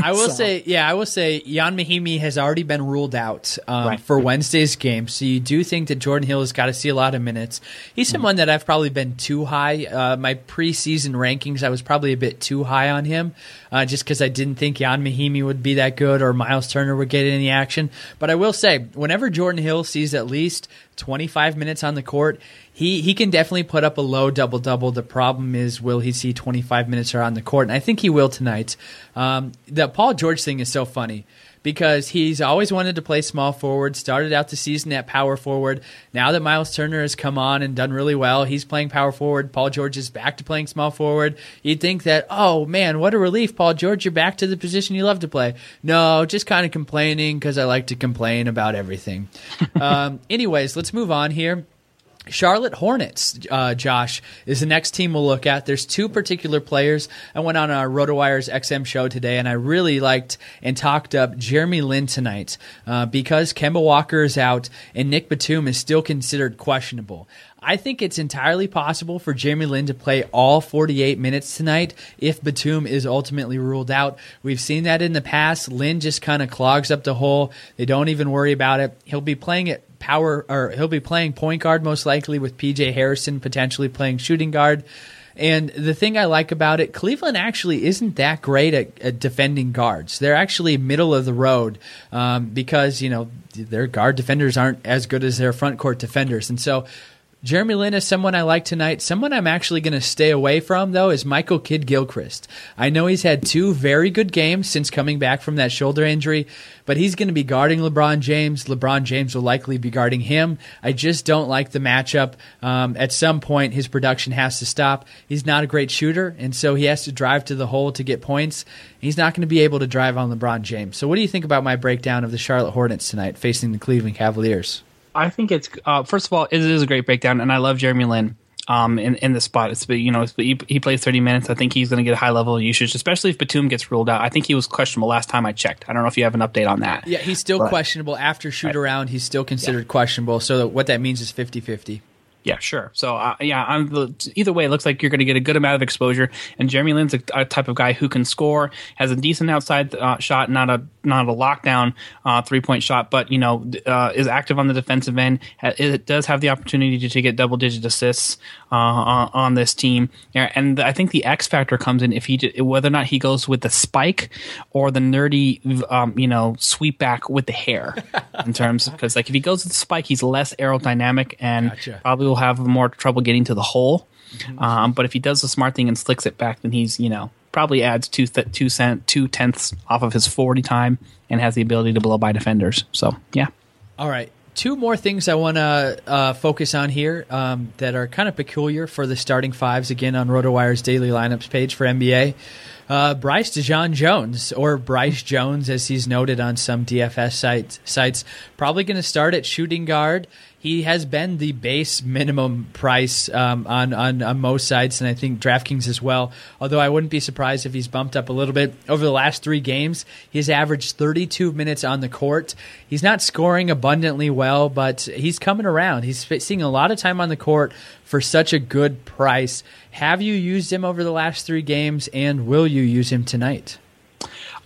I will say, yeah, I will say Ian Mahinmi has already been ruled out um, Right. for Wednesday's game. So you do think that Jordan Hill has got to see a lot of minutes. He's someone that I've probably been too high. Uh, my preseason rankings, I was probably a bit too high on him, uh, just because I didn't think Ian Mahinmi would be that good or Miles Turner would get any action. But I will say, whenever Jordan Hill sees at least 25 minutes on the court, he, he can definitely put up a low double double. The problem is, will he see 25 minutes on the court? And I think he will tonight. Um, the Paul George thing is so funny because he's always wanted to play small forward, started out the season at power forward. Now that Miles Turner has come on and done really well, he's playing power forward. Paul George is back to playing small forward. You'd think that, oh man, what a relief, Paul George, you're back to the position you love to play. No, just kind of complaining because I like to complain about everything. um, anyways, let's move on here. Charlotte Hornets, uh, Josh, is the next team we'll look at. There's two particular players. I went on our RotoWires XM show today, and I really liked and talked up Jeremy Lin tonight uh, because Kemba Walker is out and Nick Batum is still considered questionable. I think it's entirely possible for Jeremy Lin to play all 48 minutes tonight if Batum is ultimately ruled out. We've seen that in the past. Lin just kind of clogs up the hole. They don't even worry about it. He'll be playing it power or he'll be playing point guard most likely with PJ Hairston potentially playing shooting guard. And the thing I like about it, Cleveland actually isn't that great at, at defending guards. They're actually middle of the road um, because you know their guard defenders aren't as good as their front court defenders, and so. Jeremy Lin is someone I like tonight. Someone I'm actually going to stay away from, though, is Michael Kidd Gilchrist. I know he's had two very good games since coming back from that shoulder injury, but he's going to be guarding LeBron James. LeBron James will likely be guarding him. I just don't like the matchup. Um, at some point, his production has to stop. He's not a great shooter, and so he has to drive to the hole to get points. He's not going to be able to drive on LeBron James. So, what do you think about my breakdown of the Charlotte Hornets tonight facing the Cleveland Cavaliers? I think it's uh, first of all, it is a great breakdown, and I love Jeremy Lin. Um, in, in the spot, it's you know he, he plays thirty minutes. I think he's going to get a high level of usage, especially if Batum gets ruled out. I think he was questionable last time I checked. I don't know if you have an update on that. Yeah, he's still But- questionable after shoot around. He's still considered questionable. So what that means is 50-50. Yeah, sure. So uh, yeah, I'm the, either way, it looks like you're going to get a good amount of exposure. And Jeremy Lin's a, a type of guy who can score, has a decent outside uh, shot, not a not a lockdown uh, three point shot, but you know uh, is active on the defensive end. It does have the opportunity to, to get double digit assists uh, on, on this team. And I think the X factor comes in if he whether or not he goes with the spike or the nerdy um, you know sweep back with the hair in terms because like if he goes with the spike, he's less aerodynamic and Gotcha. probably will have more trouble getting to the hole. Um, but if he does the smart thing and slicks it back, then he's you know probably adds two th- two cent two tenths off of his forty time and has the ability to blow by defenders. So yeah, All right. Two more things I want to uh, focus on here um, that are kind of peculiar for the starting fives again on RotoWire's daily lineups page for NBA. Uh, Bryce Dejean-Jones, or Bryce Jones, as he's noted on some DFS sites, sites probably going to start at shooting guard. He has been the base minimum price um, on, on on most sites, and I think DraftKings as well. Although I wouldn't be surprised if he's bumped up a little bit over the last three games. He's averaged 32 minutes on the court. He's not scoring abundantly well, but he's coming around. He's seeing a lot of time on the court for such a good price. Have you used him over the last three games, and will you use him tonight?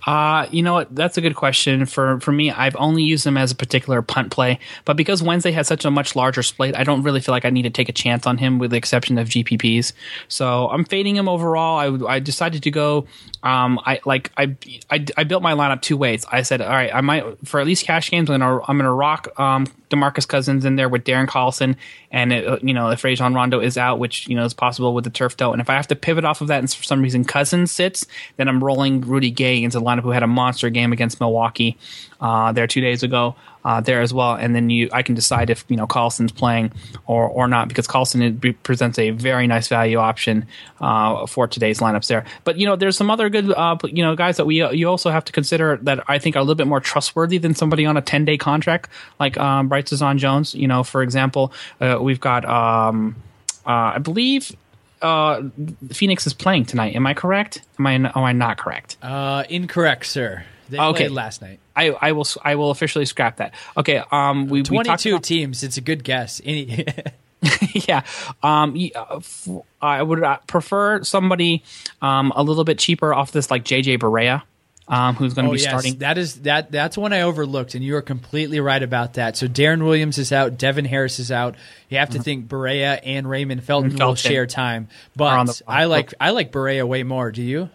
Uh, you know what? That's a good question. For for me, I've only used them as a particular punt play, but because Wednesday has such a much larger slate, I don't really feel like I need to take a chance on him, with the exception of GPPs. So I'm fading him overall. I, I decided to go. Um, I like I, I I built my lineup two ways. I said, all right, I might for at least cash games. I'm gonna I'm gonna rock um Demarcus Cousins in there with Darren Collison, and it, uh, you know if Rajon Rondo is out, which you know is possible with the turf toe, and if I have to pivot off of that, and for some reason Cousins sits, then I'm rolling Rudy Gay into lineup who had a monster game against Milwaukee uh, there two days ago. Uh, there as well, and then you, I can decide if you know Collison's playing or or not because Collison presents a very nice value option uh, for today's lineups there. But you know, there's some other good uh, you know guys that we you also have to consider that I think are a little bit more trustworthy than somebody on a 10 day contract like um, Bryce Jones. You know, for example, uh, we've got um, uh, I believe. Uh, Phoenix is playing tonight. Am I correct? Am I? Am I not correct? Uh, incorrect, sir. They Okay. played last night. I, I will I will officially scrap that. Okay. Um, we we 22 about- teams. It's a good guess. Any, yeah, um, uh, I would uh, prefer somebody um, a little bit cheaper off this, like JJ Barea, um, who's going to Oh be yes, starting. that is that. That's one I overlooked, and you are completely right about that. So Deron Williams is out, Devin Harris is out. You have to think Barea and Raymond Felton, will share time, but I like I like Barea way more. Do you?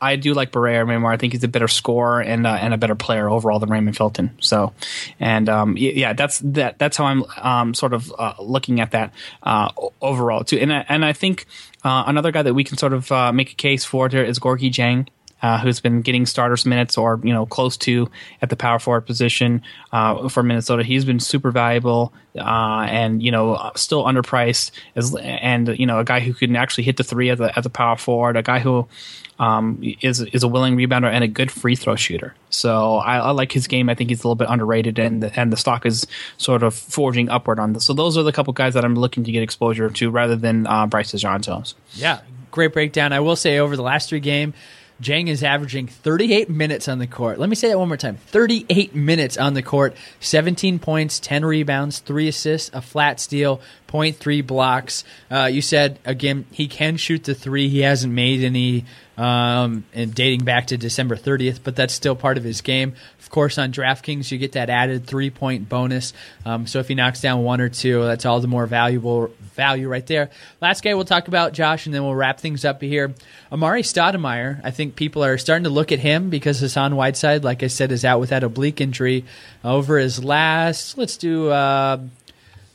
I do like Barea way more. I think he's a better scorer and uh, and a better player overall than Raymond Felton. So, and um, yeah, that's that. That's how I'm um, sort of uh, looking at that uh, overall too. And I, and I think uh, another guy that we can sort of uh, make a case for there is Gorgui Dieng. Uh, who's been getting starters minutes or you know close to at the power forward position uh, for Minnesota? He's been super valuable uh, and you know still underpriced as and you know a guy who can actually hit the three as a power forward, a guy who um, is is a willing rebounder and a good free throw shooter. So I, I like his game. I think he's a little bit underrated, and the, and the stock is sort of forging upward on this. So those are the couple guys that I'm looking to get exposure to, rather than uh, Bryce Dejean Yeah, great breakdown. I will say over the last three game, Dieng is averaging 38 minutes on the court. Let me say that one more time. 38 minutes on the court, 17 points, 10 rebounds, 3 assists, a flat steal, 0.3 blocks. Uh, you said again he can shoot the 3. He hasn't made any um, and dating back to December 30th, but that's still part of his game. Of course, on DraftKings, you get that added three point bonus. Um, so if he knocks down one or two, that's all the more valuable value right there. Last guy we'll talk about, Josh, and then we'll wrap things up here. Amar'e Stoudemire, I think people are starting to look at him because Hassan Whiteside, like I said, is out with that oblique injury. Over his last, let's do. Uh,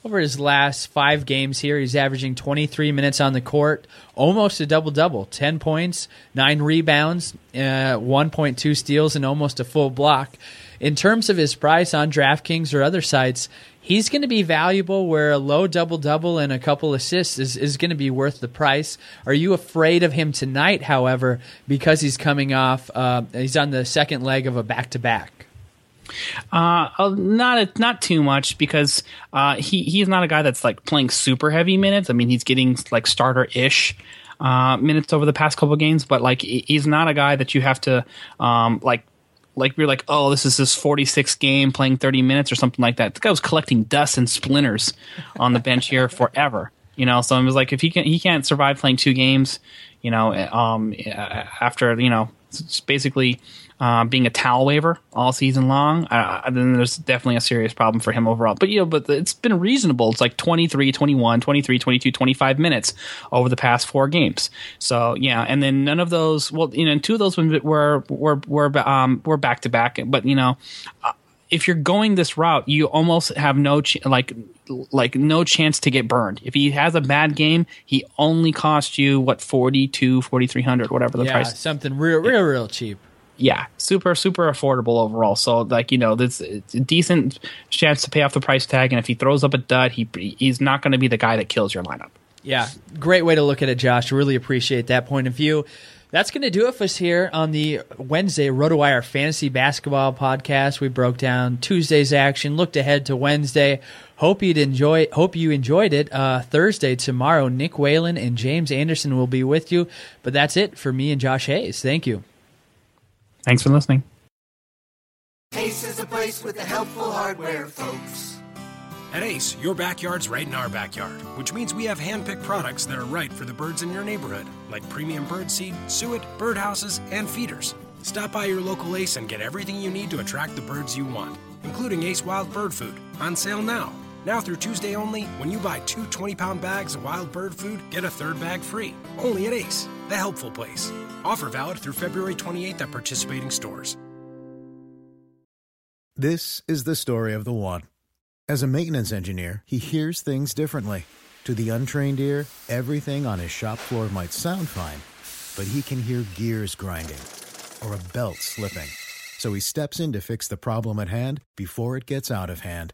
over his last five games here, he's averaging 23 minutes on the court, almost a double double 10 points, 9 rebounds, uh, 1.2 steals, and almost a full block. In terms of his price on DraftKings or other sites, he's going to be valuable where a low double double and a couple assists is, is going to be worth the price. Are you afraid of him tonight, however, because he's coming off, uh, he's on the second leg of a back to back? Uh, uh, not not too much because uh, he he's not a guy that's like playing super heavy minutes. I mean, he's getting like starter ish uh, minutes over the past couple games, but like he's not a guy that you have to um, like like you're like oh this is his 46th game playing 30 minutes or something like that. The guy was collecting dust and splinters on the bench here forever. You know, so I was like, if he can, he can't survive playing two games. You know, um, after you know, it's basically uh, being a towel waver all season long, uh, then there's definitely a serious problem for him overall. But, you know, but it's been reasonable. It's like 23, 21, 23, 22, 25 minutes over the past four games. So, yeah. And then none of those, well, you know, two of those were, were, were, um, were back to back. But, you know, uh, if you're going this route, you almost have no ch- like like no chance to get burned. If he has a bad game, he only cost you what 42, 4300 whatever the price. yeah, price. something real, real, real cheap. Yeah, super super affordable overall. So like, you know, this it's a decent chance to pay off the price tag and if he throws up a dud, he he's not going to be the guy that kills your lineup. Yeah, great way to look at it, Josh. Really appreciate that point of view. That's going to do it for us here on the Wednesday RotoWire Fantasy Basketball Podcast. We broke down Tuesday's action, looked ahead to Wednesday. Hope you'd enjoy. Hope you enjoyed it. Uh, Thursday tomorrow, Nick Whalen and James Anderson will be with you. But that's it for me and Josh Hayes. Thank you. Thanks for listening. Ace is a place with the helpful hardware, folks. At Ace, your backyard's right in our backyard, which means we have hand-picked products that are right for the birds in your neighborhood, like premium bird seed, suet, birdhouses, and feeders. Stop by your local Ace and get everything you need to attract the birds you want, including Ace Wild Bird Food, on sale now. Now through Tuesday only, when you buy two 20-pound bags of wild bird food, get a third bag free. Only at Ace, the helpful place. Offer valid through February 28th at participating stores. This is the story of the one. As a maintenance engineer, he hears things differently. To the untrained ear, everything on his shop floor might sound fine, but he can hear gears grinding or a belt slipping. So he steps in to fix the problem at hand before it gets out of hand.